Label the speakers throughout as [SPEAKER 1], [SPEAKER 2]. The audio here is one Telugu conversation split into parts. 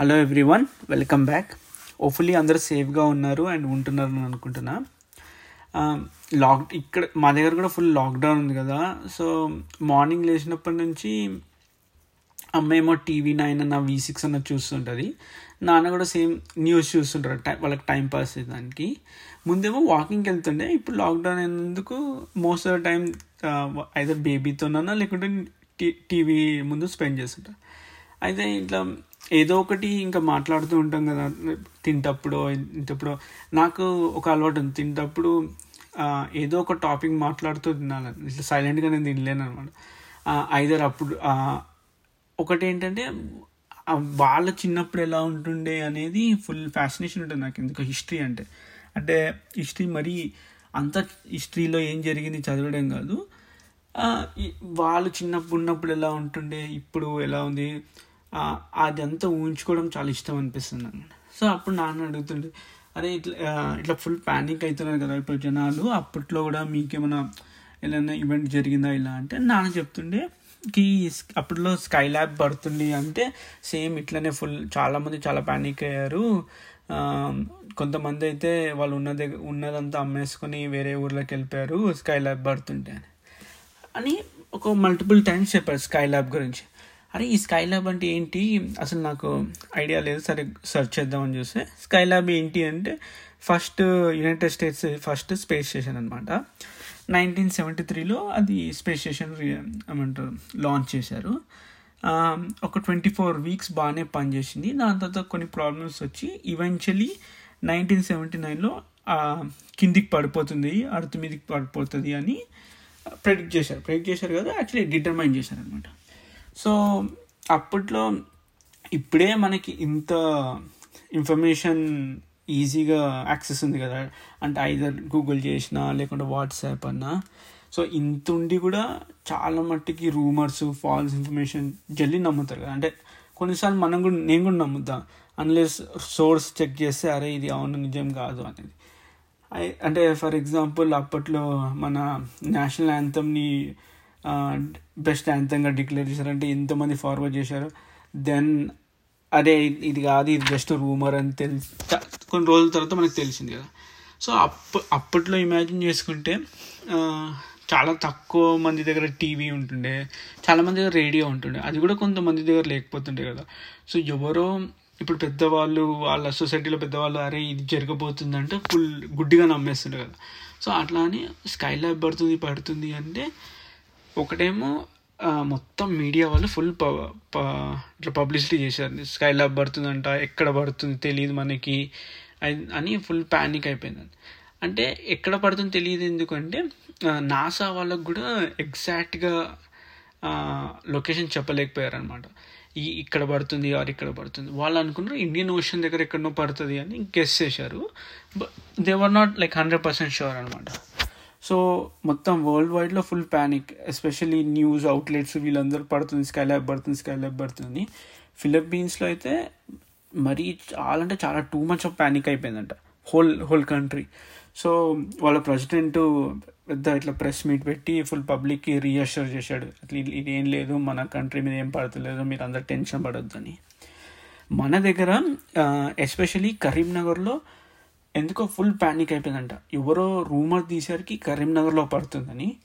[SPEAKER 1] Hello everyone welcome back hopefully అందరూ సేఫ్గా ఉన్నారు అండ్ ఉంటున్నారు అని అనుకుంటున్నా. Um, లాక్ ఇక్కడ మా దగ్గర కూడా ఫుల్ లాక్డౌన్ ఉంది కదా. సో మార్నింగ్ లేచినప్పటి నుంచి అమ్మేమో టీవీ నైన్ అన్న వి సిక్స్ అన్న చూస్తుంటుంది. నాన్న కూడా సేమ్ న్యూస్ చూస్తుంటారు. టై వాళ్ళకి టైం పాస్ అయ్యేదానికి. ముందేమో వాకింగ్కి వెళ్తుండే ఇప్పుడు లాక్డౌన్ అయినందుకు most of the time either బేబీతోనన్నా లేకుంటే టీవీ ముందు స్పెండ్ చేస్తుంటారు అయితే ఇట్లా ఏదో ఒకటి ఇంకా మాట్లాడుతూ ఉంటాం కదా తింటప్పుడు ఇంటప్పుడు నాకు ఒక అలవాటు ఉంది. తింటప్పుడు ఏదో ఒక టాపిక్ మాట్లాడుతూ తినాలని. ఇట్లా సైలెంట్గా నేను తినలేను అనమాట. ఐదర్ అప్పుడు ఒకటి ఏంటంటే వాళ్ళ చిన్నప్పుడు ఎలా ఉంటుండే అనేది ఫుల్ ఫ్యాసినేషన్ ఉంటుంది నాకు. ఎందుకు హిస్టరీ అంటే. అంటే హిస్టరీ మరీ అంత హిస్టరీలో ఏం జరిగింది చదవడం కాదు. వాళ్ళు చిన్నప్పుడు ఉన్నప్పుడు ఎలా ఉంటుండే ఇప్పుడు ఎలా ఉంది అదంతా ఊహించుకోవడం చాలా ఇష్టం అనిపిస్తుంది అనమాట సో అప్పుడు నాన్న అడుగుతుండే అరే ఇట్లా ఇట్లా ఫుల్ ప్యానిక్ అవుతున్నారు కదా ఇప్పుడు జనాలు అప్పట్లో కూడా మీకేమైనా ఏదైనా ఈవెంట్ జరిగిందా ఇలా? అంటే నాన్న చెప్తుండే కి అప్పట్లో స్కై ల్యాబ్ పడుతుంది అంటే సేమ్ ఇట్లనే ఫుల్ చాలామంది చాలా ప్యానిక్ అయ్యారు. కొంతమంది అయితే వాళ్ళు ఉన్న దగ్గర ఉన్నదంతా అమ్మేసుకొని వేరే ఊర్లోకి వెళ్ళిపోయారు స్కై ల్యాబ్ పడుతుంటే అని. అని ఒక మల్టిపుల్ టైమ్స్ చెప్పారు స్కై ల్యాబ్ గురించి. అరే ఈ స్కై ల్యాబ్ అంటే ఏంటి? అసలు నాకు ఐడియా లేదు. సరే సెర్చ్ చేద్దామని చూస్తే స్కై ల్యాబ్ ఏంటి అంటే first United States first space station అనమాట నైన్టీన్ సెవెంటీ త్రీలో అది స్పేస్ స్టేషన్ ఏమంటారు లాంచ్ చేశారు. ఒక ట్వంటీ ఫోర్ వీక్స్ బాగానే పనిచేసింది. దాని తర్వాత కొన్ని ప్రాబ్లమ్స్ వచ్చి ఈవెన్చువలీ నైన్టీన్ సెవెంటీ నైన్లో కిందికి పడిపోతుంది అర్త్ మీదకి పడిపోతుంది అని ప్రెడిక్ట్ చేశారు. ప్రెడిక్ట్ చేశారు కదా యాక్చువల్లీ డిటర్మైన్ చేశారు అనమాట సో అప్పట్లో ఇప్పుడే మనకి ఇంత ఇన్ఫర్మేషన్ ఈజీగా యాక్సెస్ ఉంది కదా. అంటే ఐదర్ గూగుల్ చేసినా లేకుంటే వాట్సాప్ అన్నా. సో ఇంత ఉండి కూడా చాలా మట్టికి రూమర్స్ ఫాల్స్ ఇన్ఫర్మేషన్ జల్లి నమ్ముతారు కదా. అంటే కొన్నిసార్లు మనం కూడా నేను కూడా నమ్ముతా. అన్లెస్ సోర్స్ చెక్ చేస్తే అరే ఇది అవును నిజం కాదు అనేది. అంటే ఫర్ ఎగ్జాంపుల్ అప్పట్లో మన నేషనల్ యాంథమ్ని బెస్ట్ యాంతంగా డిక్లేర్ చేశారంటే ఎంతమంది ఫార్వర్డ్ చేశారు. దెన్ అదే ఇది కాదు ఇది జస్ట్ రూమర్ అని తెలిసి కొన్ని రోజుల తర్వాత మనకు తెలిసింది కదా. సో అప్ప అప్పట్లో ఇమాజిన్ చేసుకుంటే చాలా తక్కువ మంది దగ్గర టీవీ ఉంటుండే చాలామంది దగ్గర రేడియో ఉంటుండే అది కూడా కొంతమంది దగ్గర లేకపోతుండే కదా. సో ఎవరో ఇప్పుడు పెద్దవాళ్ళు వాళ్ళ సొసైటీలో పెద్దవాళ్ళు అరే ఇది జరగబోతుందంటే ఫుల్ గుడ్డిగా నమ్మేస్తుండే కదా. సో అట్లా అని స్కై ల్యాబ్ పడుతుంది పడుతుంది అంటే ఒకటేమో మొత్తం మీడియా వాళ్ళు ఫుల్ ఇట్లా పబ్లిసిటీ చేశారు. స్కై ల్యాబ్ పడుతుందంట ఎక్కడ పడుతుంది తెలియదు మనకి అని ఫుల్ ప్యానిక్ అయిపోయింది. అంటే ఎక్కడ పడుతుంది తెలియదు ఎందుకంటే నాసా వాళ్ళకు కూడా ఎగ్జాక్ట్గా లొకేషన్ చెప్పలేకపోయారు అనమాట ఈ ఇక్కడ పడుతుంది ఆర్ ఇక్కడ పడుతుంది. వాళ్ళు అనుకున్నారు ఇండియన్ ఓషన్ దగ్గర ఎక్కడనో పడుతుంది అని గెస్ చేశారు. They were not like hundred percent sure అనమాట సో మొత్తం world వైడ్లో full panic especially news outlets వీళ్ళందరూ పడుతుంది స్కైలాబ్ పడుతుంది స్కైలాబ్ పడుతుంది ఫిలిప్పీన్స్లో అయితే మరీ చాలా అంటే చాలా టూ మచ్ ఆఫ్ ప్యానిక్ అయిపోయిందంట. హోల్ హోల్ కంట్రీ సో వాళ్ళ ప్రెసిడెంట్ పెద్ద ఇట్లా ప్రెస్ మీట్ పెట్టి ఫుల్ పబ్లిక్కి రీఅష్యూర్ చేశాడు. అట్లా ఇది ఏం లేదు మన కంట్రీ మీద ఏం పడతలేదు మీరు అందరు టెన్షన్ పడొద్దని. మన దగ్గర ఎస్పెషలీ కరీంనగర్లో ఎందుకో ఫుల్ ప్యానిక్ అయిపోయిందంట. ఎవరో రూమర్ తీసేసరికి కరీంనగర్లో పడుతుందని.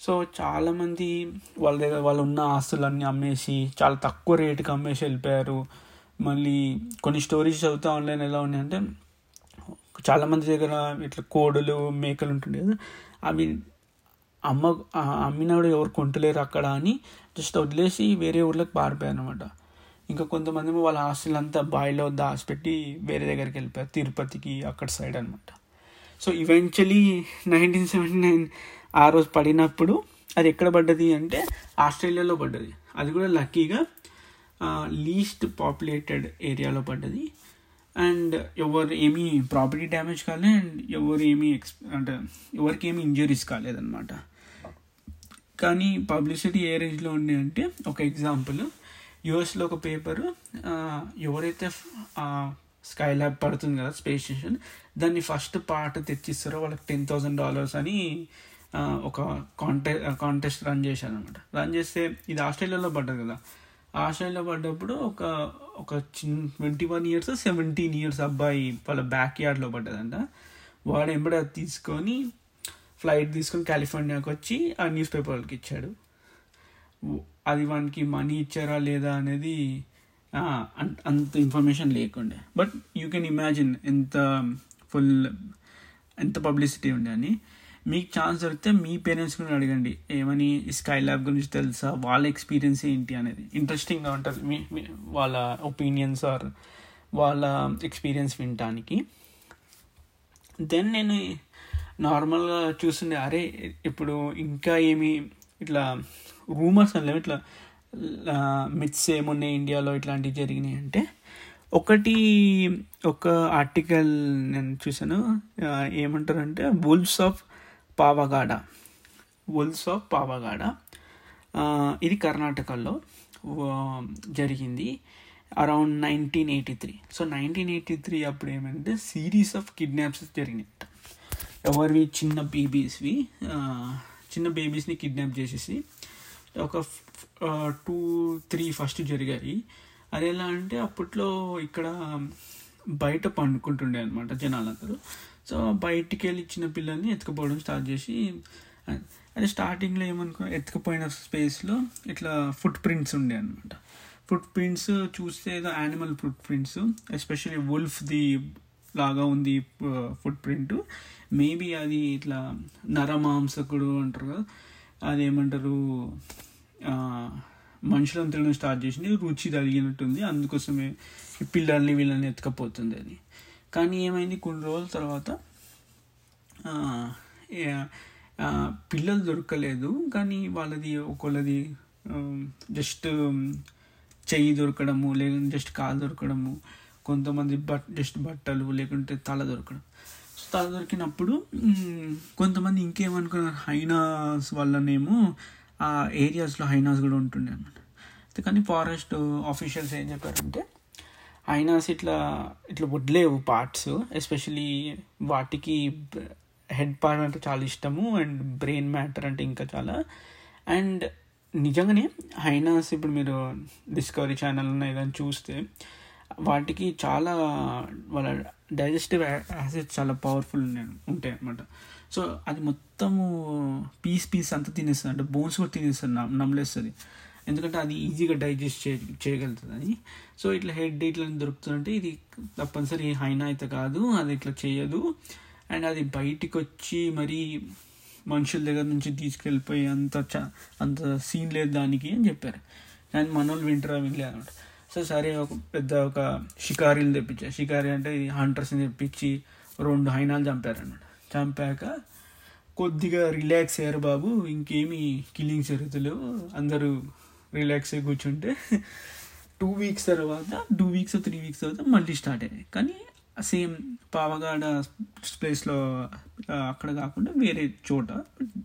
[SPEAKER 1] సో చాలామంది వాళ్ళ దగ్గర వాళ్ళు ఉన్న ఆస్తులన్నీ అమ్మేసి చాలా తక్కువ రేటుకి అమ్మేసి వెళ్ళిపోయారు. మళ్ళీ కొన్ని స్టోరీస్ చదువుతూ ఆన్లైన్ ఎలా ఉన్నాయంటే చాలామంది దగ్గర ఇట్లా కోడులు మేకలు ఉంటుండే కదా అవి అమ్మ అమ్మినా కూడా ఎవరు కొంటలేరు అక్కడ అని జస్ట్ వదిలేసి వేరే ఊర్లోకి పారిపోయారు అనమాట ఇంకా కొంతమంది వాళ్ళ ఆస్తులంతా బాయిలో దాచిపెట్టి వేరే దగ్గరికి వెళ్ళిపోయారు తిరుపతికి అక్కడ సైడ్ అనమాట so eventually nineteen seventy nine ఆ రోజు పడినప్పుడు అది ఎక్కడ పడ్డది అంటే ఆస్ట్రేలియాలో పడ్డది. అది కూడా లక్కీగా లీస్ట్ పాపులేటెడ్ ఏరియాలో పడ్డది. అండ్ ఎవరు ఏమీ ప్రాపర్టీ డ్యామేజ్ కాలే అండ్ ఎవరు ఏమీ ఎక్స్ అంటే ఎవరికి ఏమీ ఇంజరీస్ కాలేదన్నమాట. కానీ పబ్లిసిటీ ఏ రేంజ్లో ఉండే అంటే ఒక ఎగ్జాంపుల్ యుఎస్లో ఒక పేపరు ఎవరైతే స్కై ల్యాబ్ పడుతుంది కదా స్పేస్ స్టేషన్ దాన్ని ఫస్ట్ పార్ట్ తెచ్చిస్తారో వాళ్ళకి టెన్ థౌజండ్ డాలర్స్ అని ఒక కాంటె కాంటెస్ట్ రన్ చేశారు అనమాట రన్ చేస్తే ఇది ఆస్ట్రేలియాలో పడ్డది కదా. ఆస్ట్రేలియాలో పడ్డప్పుడు ఒక ఒక చిన్ twenty one years seventeen years అబ్బాయి వాళ్ళ బ్యాక్ యార్డ్లో పడ్డదంట. వాడు ఎంబడ తీసుకొని ఫ్లైట్ తీసుకొని కాలిఫోర్నియాకి వచ్చి ఆ న్యూస్ పేపర్ వాళ్ళకి ఇచ్చాడు. అది వానికి మనీ ఇచ్చారా లేదా అనేది అంత ఇన్ఫర్మేషన్ లేకుండే. బట్ యూ కెన్ ఇమాజిన్ ఎంత ఫుల్ ఎంత పబ్లిసిటీ ఉండే అని. మీకు ఛాన్స్ దొరికితే మీ పేరెంట్స్ కూడా అడగండి ఏమని స్కై ల్యాబ్ గురించి తెలుసా వాళ్ళ ఎక్స్పీరియన్స్ ఏంటి అనేది. ఇంట్రెస్టింగ్గా ఉంటుంది. మీ వాళ్ళ ఒపీనియన్స్ ఆర్ వాళ్ళ ఎక్స్పీరియన్స్ వినటానికి. దెన్ నేను నార్మల్గా చూస్తుండే అరే ఇప్పుడు ఇంకా ఏమి ఇట్లా రూమర్స్ అనలేము ఇట్లా మిత్స్ ఏమున్నాయి ఇండియాలో ఇట్లాంటివి జరిగినాయి అంటే ఒకటి ఒక ఆర్టికల్ నేను చూశాను. ఏమంటారంటే wolves of Pavagada wolves of Pavagada ఇది కర్ణాటకలో జరిగింది around nineteen eighty three. So nineteen eighty three అప్పుడు ఏమంటే సిరీస్ ఆఫ్ కిడ్నాప్స్ జరిగినాయి. ఎవరివి? చిన్న బేబీస్వి చిన్న బేబీస్ని కిడ్నాప్ చేసేసి ఒక టూ త్రీ ఫస్ట్ జరిగాయి. అది ఎలా అంటే అప్పట్లో ఇక్కడ బయట పండుకుంటుండే అనమాట జనాలందరూ. సో బయటికి వెళ్ళి చిన్న పిల్లల్ని ఎత్తుకుపోవడం స్టార్ట్ చేసి అదే స్టార్టింగ్లో ఏమనుకో ఎత్తుకుపోయిన స్పేస్లో ఇట్లా ఫుట్ ప్రింట్స్ ఉండే అనమాట ఫుట్ ప్రింట్స్ చూస్తే ఏదో యానిమల్ ఫుట్ ప్రింట్స్ ఎస్పెషల్లీ వుల్ఫ్ది లాగా ఉంది ఫుట్ ప్రింట్ మేబీ అది ఇట్లా నరమాంసకుడు అంటారు కదా అదేమంటారు మనుషులను తినడం స్టార్ట్ చేసింది రుచి తగినట్టుంది అందుకోసమే ఈ పిల్లల్ని వీళ్ళని ఎత్తుకపోతుంది అది కానీ ఏమైంది కొన్ని రోజుల తర్వాత పిల్లలు దొరకలేదు కానీ వాళ్ళది ఒకళ్ళది జస్ట్ చెయ్యి దొరకడము లేకుంటే జస్ట్ కాలు దొరకడము కొంతమంది బట్ జస్ట్ బట్టలు లేకుంటే తల దొరకడం. సో దొరికినప్పుడు కొంతమంది ఇంకేమనుకున్నారు హైనాస్ వల్లనేమో ఆ ఏరియాస్లో హైనాస్ కూడా ఉంటుండే అనమాట కానీ ఫారెస్ట్ ఆఫీషియల్స్ ఏం చెప్పారంటే హైనాస్ ఇట్లా ఇట్లా వడ్లేవు పార్ట్స్ ఎస్పెషలీ వాటికి హెడ్ పార్ట్ అంటే చాలా ఇష్టము అండ్ బ్రెయిన్ మ్యాటర్ అంటే ఇంకా చాలా. అండ్ నిజంగానే హైనాస్ ఇప్పుడు మీరు డిస్కవరీ ఛానల్ ఏదైనా చూస్తే వాటికి చాలా వాళ్ళ డైజెస్టివ్ యాసిడ్స్ చాలా పవర్ఫుల్ ఉంటాయి అనమాట సో అది మొత్తము పీస్ పీస్ అంతా తినేస్తుంది. అంటే బోన్స్ కూడా తినేస్తుంది నమ్మలేస్తుంది. ఎందుకంటే అది ఈజీగా డైజెస్ట్ చే చేయగలుగుతుంది. అని సో ఇట్లా హెడ్ ఇట్లా దొరుకుతుందంటే ఇది తప్పనిసరి హైనా అయితే కాదు అది ఇట్లా చేయదు. అండ్ అది బయటికి వచ్చి మరీ మనుషుల దగ్గర నుంచి తీసుకెళ్ళిపోయి అంత అంత సీన్ లేదు దానికి అని చెప్పారు. కానీ మనోళ్ళు వాళ్ళు వింటరా వినలేదు అనమాట సో సరే ఒక పెద్ద ఒక షికారీలు తెప్పించారు షికారి అంటే ఇది హంటర్స్ని తెప్పించి రెండు హైనాలు చంపారనమాట చంపాక కొద్దిగా రిలాక్స్ అయ్యారు బాబు ఇంకేమీ కిల్లింగ్ జరుగుతలేవు. అందరూ రిలాక్స్ అయ్యి కూర్చుంటే టూ వీక్స్ తర్వాత టూ వీక్స్ త్రీ వీక్స్ తర్వాత మళ్ళీ స్టార్ట్ అయ్యాయి కానీ సేమ్ పావగాడ ప్లేస్లో అక్కడ కాకుండా వేరే చోట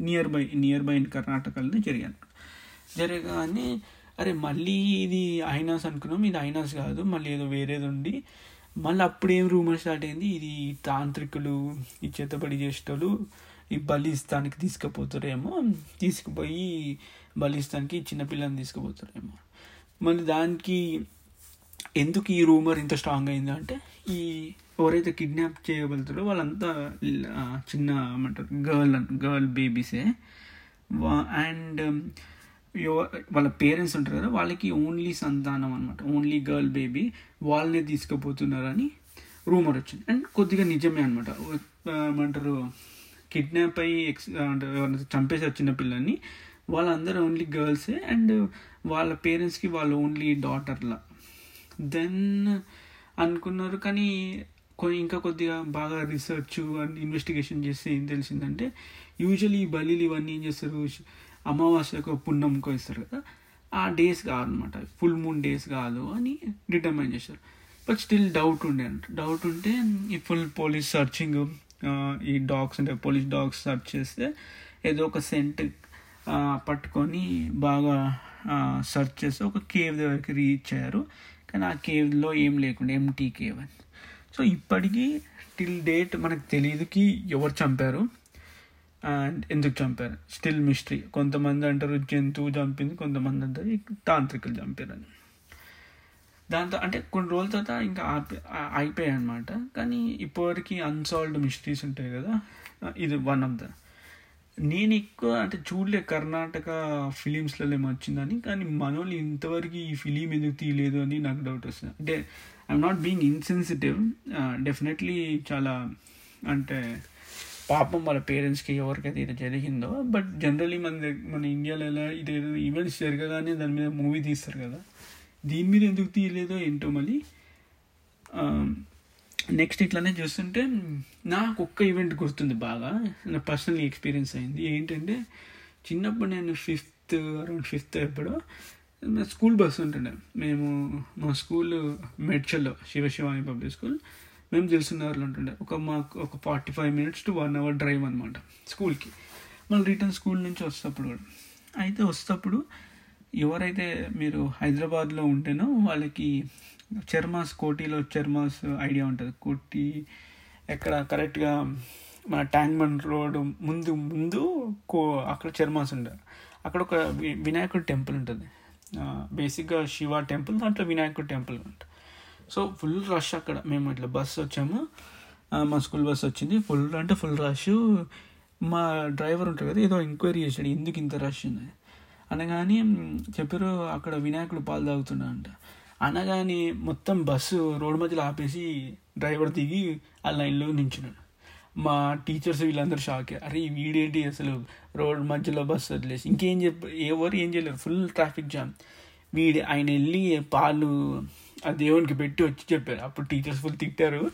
[SPEAKER 1] near by near by in కర్ణాటకలోనే జరిగాను జరగానే అరే మళ్ళీ ఇది ఐనాస్ అనుకున్నాం ఇది ఐనాస్ కాదు మళ్ళీ ఏదో వేరేది ఉండి మళ్ళీ అప్పుడు ఏం రూమర్ స్టార్ట్ అయింది? ఇది తాంత్రికులు ఈ చేతబడి చేసేటోళ్ళు ఈ బలిస్తానికి తీసుకుపోతారేమో తీసుకుపోయి బలిస్తానికి చిన్నపిల్లని తీసుకుపోతారేమో. మళ్ళీ దానికి ఎందుకు ఈ రూమర్ ఇంత స్ట్రాంగ్ అయింది అంటే ఈ ఎవరైతే కిడ్నాప్ చేయగలుగుతారో వాళ్ళంతా చిన్న ఏమంటారు గర్ల్ గర్ల్ బేబీసే. అండ్ వాళ్ళ పేరెంట్స్ ఉంటారు కదా వాళ్ళకి ఓన్లీ సంతానం అనమాట ఓన్లీ గర్ల్ బేబీ వాళ్ళనే తీసుకుపోతున్నారని రూమర్ వచ్చింది. అండ్ కొద్దిగా నిజమే అనమాట ఏమంటారు కిడ్నాప్ అయ్యి ఎక్స్ అంటే చంపేసి చిన్న పిల్లల్ని వాళ్ళందరూ ఓన్లీ గర్ల్సే అండ్ వాళ్ళ పేరెంట్స్కి వాళ్ళు ఓన్లీ డాటర్లా దెన్ అనుకున్నారు కానీ ఇంకా కొద్దిగా బాగా రీసెర్చ్ అండ్ ఇన్వెస్టిగేషన్ చేస్తే ఏం తెలిసిందంటే యూజువల్లీ బలీలు ఇవన్నీ ఏం చేస్తారు? అమావాస్యకు పుణ్యంకో ఇస్తారు కదా ఆ డేస్ కాదనమాట ఫుల్ మూన్ డేస్ కాదు అని డిటర్మైన్ చేశారు. బట్ స్టిల్ డౌట్ ఉండే అంట. డౌట్ ఉంటే ఈ ఫుల్ పోలీస్ సర్చింగ్ ఈ డాగ్స్ అంటే పోలీస్ డాగ్స్ సర్చ్ చేస్తే ఏదో ఒక సెంట్ పట్టుకొని బాగా సర్చ్ చేస్తే ఒక కేవ్ దగ్గరికి రీచ్ అయ్యారు. కానీ ఆ కేవ్లో ఏం లేకుండా ఎంటీ కేవ్ అని. సో ఇప్పటికీ టిల్ డేట్ మనకు తెలియదుకి ఎవరు చంపారు. అండ్ ఎందుకు చంపారు? స్టిల్ మిస్టరీ కొంతమంది అంటారు జంతువు చంపింది కొంతమంది అంటారు తాంత్రికులు చంపారని. దాంతో అంటే కొన్ని రోజుల తర్వాత ఇంకా ఆపి అయిపోయాయి అనమాట కానీ ఇప్పటివరకు అన్సాల్వ్డ్ మిస్టరీస్ ఉంటాయి కదా ఇది వన్ ఆఫ్ ద నేను ఎక్కువ అంటే చూడలే కర్ణాటక ఫిలిమ్స్లలో ఏమో వచ్చిందని కానీ మనోళ్ళు ఇంతవరకు ఈ ఫిలిం ఎందుకు తీయలేదు అని నాకు డౌట్ వస్తుంది. అంటే I'm not being insensitive definitely చాలా అంటే పాపం వాళ్ళ పేరెంట్స్కి ఎవరికైతే ఇది జరిగిందో బట్ జనరలీ మన మన ఇండియాలో ఎలా ఇది ఈవెంట్స్ జరగగానే దాని మీద మూవీ తీస్తారు కదా. దీని మీద ఎందుకు తీయలేదో ఏంటో మళ్ళీ నెక్స్ట్ ఇట్లానే చూస్తుంటే నాకు ఒక్క ఈవెంట్ గుర్తుంది బాగా. నా పర్సనల్ ఎక్స్పీరియన్స్ అయింది. ఏంటంటే చిన్నప్పుడు నేను ఫిఫ్త్ అరౌండ్ ఫిఫ్త్ ఎప్పుడో స్కూల్ బస్ ఉంటుండే. మేము మా స్కూల్ మెడ్చల్లో శివశివాని పబ్లిక్ స్కూల్. మేము తెలిసినవర్లు ఉంటుండే. ఒక మాకు ఒక forty five minutes to one hour drive అనమాట స్కూల్కి. మళ్ళీ రిటర్న్ స్కూల్ నుంచి వస్తప్పుడు కూడా. అయితే వస్తప్పుడు ఎవరైతే మీరు హైదరాబాద్లో ఉంటేనో వాళ్ళకి చర్మాస్ కోటిలో చర్మాస్ ఐడియా ఉంటుంది. కోటి ఎక్కడ కరెక్ట్గా మన ట్యాంక్ బండ్ రోడ్ ముందు ముందు కో అక్కడ చర్మాస్ ఉంటుంది అక్కడ ఒక వినాయకుడి టెంపుల్ ఉంటుంది. బేసిక్గా శివ టెంపుల్ దాంట్లో వినాయకుడి టెంపుల్ ఉంటుంది సో ఫుల్ రష్ అక్కడ. మేము ఇట్లా బస్ వచ్చాము. మా స్కూల్ బస్ వచ్చింది. ఫుల్ అంటే ఫుల్ రష్. మా డ్రైవర్ ఉంటారు కదా ఏదో ఎంక్వైరీ చేశాడు. ఎందుకు ఇంత రష్ ఉంది అనగానే చెప్పారు అక్కడ వినాయకుడు పాలు తాగుతున్నాడంట. అనగానే మొత్తం బస్సు రోడ్ మధ్యలో ఆపేసి డ్రైవర్ దిగి ఆ లైన్లో నించున్నాడు. మా టీచర్స్ వీళ్ళందరూ షాకే అరే వీడేంటి అసలు రోడ్ మధ్యలో బస్సు వదిలేసి? ఇంకేం చెప్ప ఎవరు ఏం చేయలేరు. Full traffic jam. వీడి ఆయన వెళ్ళి పాలు ఆ దేవునికి పెట్టి వచ్చి చెప్పారు. అప్పుడు టీచర్స్ ఫుల్ తిట్టారు.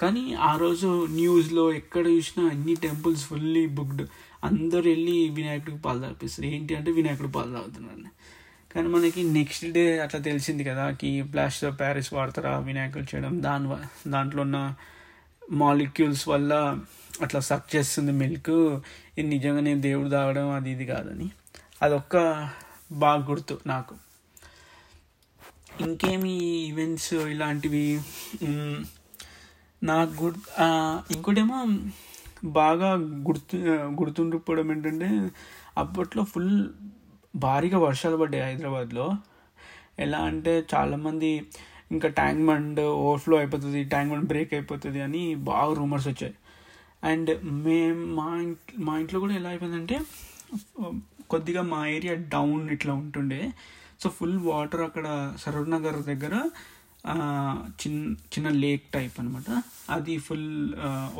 [SPEAKER 1] కానీ ఆ రోజు న్యూస్లో ఎక్కడ చూసినా అన్ని టెంపుల్స్ ఫుల్లీ బుక్డ్ అందరూ వెళ్ళి వినాయకుడికి పాలు తాపిస్తారు ఏంటి అంటే వినాయకుడు పాలు తాగుతున్నాడు కానీ మనకి నెక్స్ట్ డే అట్లా తెలిసింది కదా కి ప్లాస్టర్ ఆఫ్ ప్యారిస్ వాడతారా వినాయకుడు చేయడం దాని దాంట్లో ఉన్న మాలిక్యూల్స్ వల్ల అట్లా సక్ చేస్తుంది మిల్క్ ఇది నిజంగానే దేవుడు తాగడం అది ఇది కాదని. అదొక్క బాగా గుర్తు నాకు. ఇంకేమి ఈవెంట్స్ ఇలాంటివి? నాకు గుర్ ఇంకోటేమో బాగా గుర్తు గుర్తుండిపోవడం ఏంటంటే అప్పట్లో ఫుల్ భారీగా వర్షాలు పడ్డాయి హైదరాబాద్లో. ఎలా అంటే చాలామంది ఇంకా ట్యాంక్ బండ్ ఓవర్ఫ్లో అయిపోతుంది ట్యాంక్ బండ్ బ్రేక్ అయిపోతుంది అని బాగా రూమర్స్ వచ్చాయి. అండ్ మేం మా ఇంట్లో మా ఇంట్లో కూడా ఎలా అయిపోయిందంటే కొద్దిగా మా ఏరియా డౌన్ ఇట్లా ఉంటుండే. సో ఫుల్ వాటర్ అక్కడ సరూర్ నగర్ దగ్గర చిన్న చిన్న లేక్ టైప్ అనమాట అది ఫుల్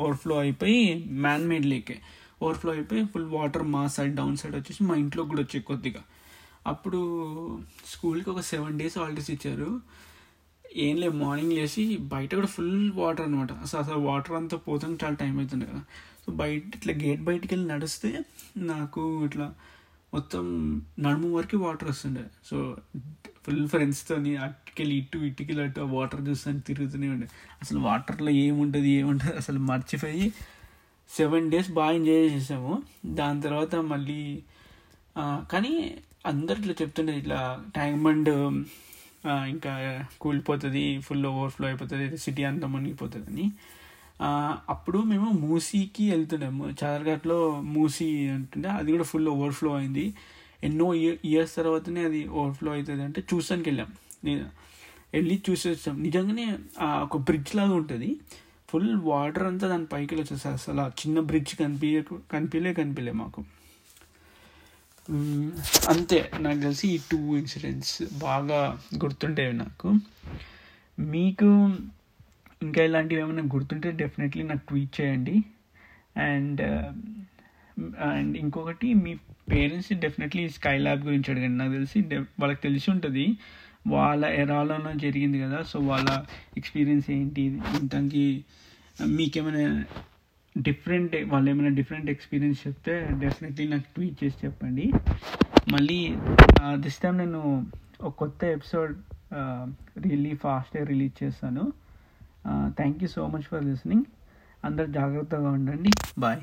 [SPEAKER 1] ఓవర్ఫ్లో అయిపోయి మ్యాన్ మేడ్ లేకే ఓవర్ఫ్లో అయిపోయి ఫుల్ వాటర్ మా సైడ్ డౌన్ సైడ్ వచ్చేసి మా ఇంట్లోకి కూడా వచ్చాయి కొద్దిగా. అప్పుడు స్కూల్కి ఒక సెవెన్ డేస్ హాలిడేస్ ఇచ్చారు. ఏం లేదు మార్నింగ్ లేచి బయట కూడా ఫుల్ వాటర్ అనమాట అసలు అసలు వాటర్ అంతా పోతుంది చాలా టైం అవుతుంది కదా. సో బయట ఇట్లా గేట్ బయటికి వెళ్ళి నడిస్తే నాకు ఇట్లా మొత్తం నడుము వరకు వాటర్ వస్తుండే. సో ఫుల్ ఫ్రెండ్స్తోని అటుకెళ్ళి ఇటు ఇటుకెళ్ళి అటు ఆ వాటర్ చూస్తాను తిరుగుతూనే ఉండే. అసలు వాటర్లో ఏముంటుంది ఏముంటుంది అసలు మర్చిపోయి సెవెన్ డేస్ బాగా ఎంజాయ్ చేసాము దాని తర్వాత మళ్ళీ కానీ అందరు ఇట్లా చెప్తుండే ఇట్లా ట్యాంక్బండ్ ఇంకా కూలిపోతుంది ఫుల్ ఓవర్ఫ్లో అయిపోతుంది సిటీ అంతా మునిగిపోతుంది అని అప్పుడు మేము మూసీకి వెళ్తుండేము చాదర్ఘాట్లో మూసీ అంటుండే. అది కూడా ఫుల్ ఓవర్ఫ్లో అయింది. ఎన్నో ఇయర్ ఇయర్స్ తర్వాతనే అది ఓవర్ఫ్లో అవుతుంది అంటే చూసానికి వెళ్ళాం. నేను వెళ్ళి చూసి వచ్చాం. నిజంగానే ఒక బ్రిడ్జ్ లాగా ఉంటుంది. ఫుల్ వాటర్ అంతా దాని పైకి వచ్చేసారు అసలు ఆ చిన్న బ్రిడ్జ్ కనిపించ కనిపించలే కనిపించలే మాకు. అంతే. నాకు తెలిసి ఈ టూ ఇన్సిడెంట్స్ బాగా గుర్తుండేవి నాకు. మీకు ఇంకా ఇలాంటివి ఏమైనా గుర్తుంటే డెఫినెట్లీ నాకు ట్వీట్ చేయండి. అండ్ అండ్ uh, ఇంకొకటి మీ పేరెంట్స్ డెఫినెట్లీ స్కై ల్యాబ్ గురించి అడగండి. నాకు తెలిసి డె- వాళ్ళకి తెలిసి ఉంటుంది. వాళ్ళ ఎరాలోనో జరిగింది కదా సో వాళ్ళ ఎక్స్పీరియన్స్ ఏంటి ఇంతకి మీకేమైనా డిఫరెంట్ వాళ్ళు ఏమైనా డిఫరెంట్ ఎక్స్పీరియన్స్ చెప్తే డెఫినెట్లీ నాకు ట్వీట్ చేసి చెప్పండి. మళ్ళీ uh, దిస్ టైం నేను ఒక కొత్త ఎపిసోడ్ రిలీ ఫాస్ట్గా రిలీజ్ చేస్తాను thank you so much for listening అందరు జాగ్రత్తగా ఉండండి. బాయ్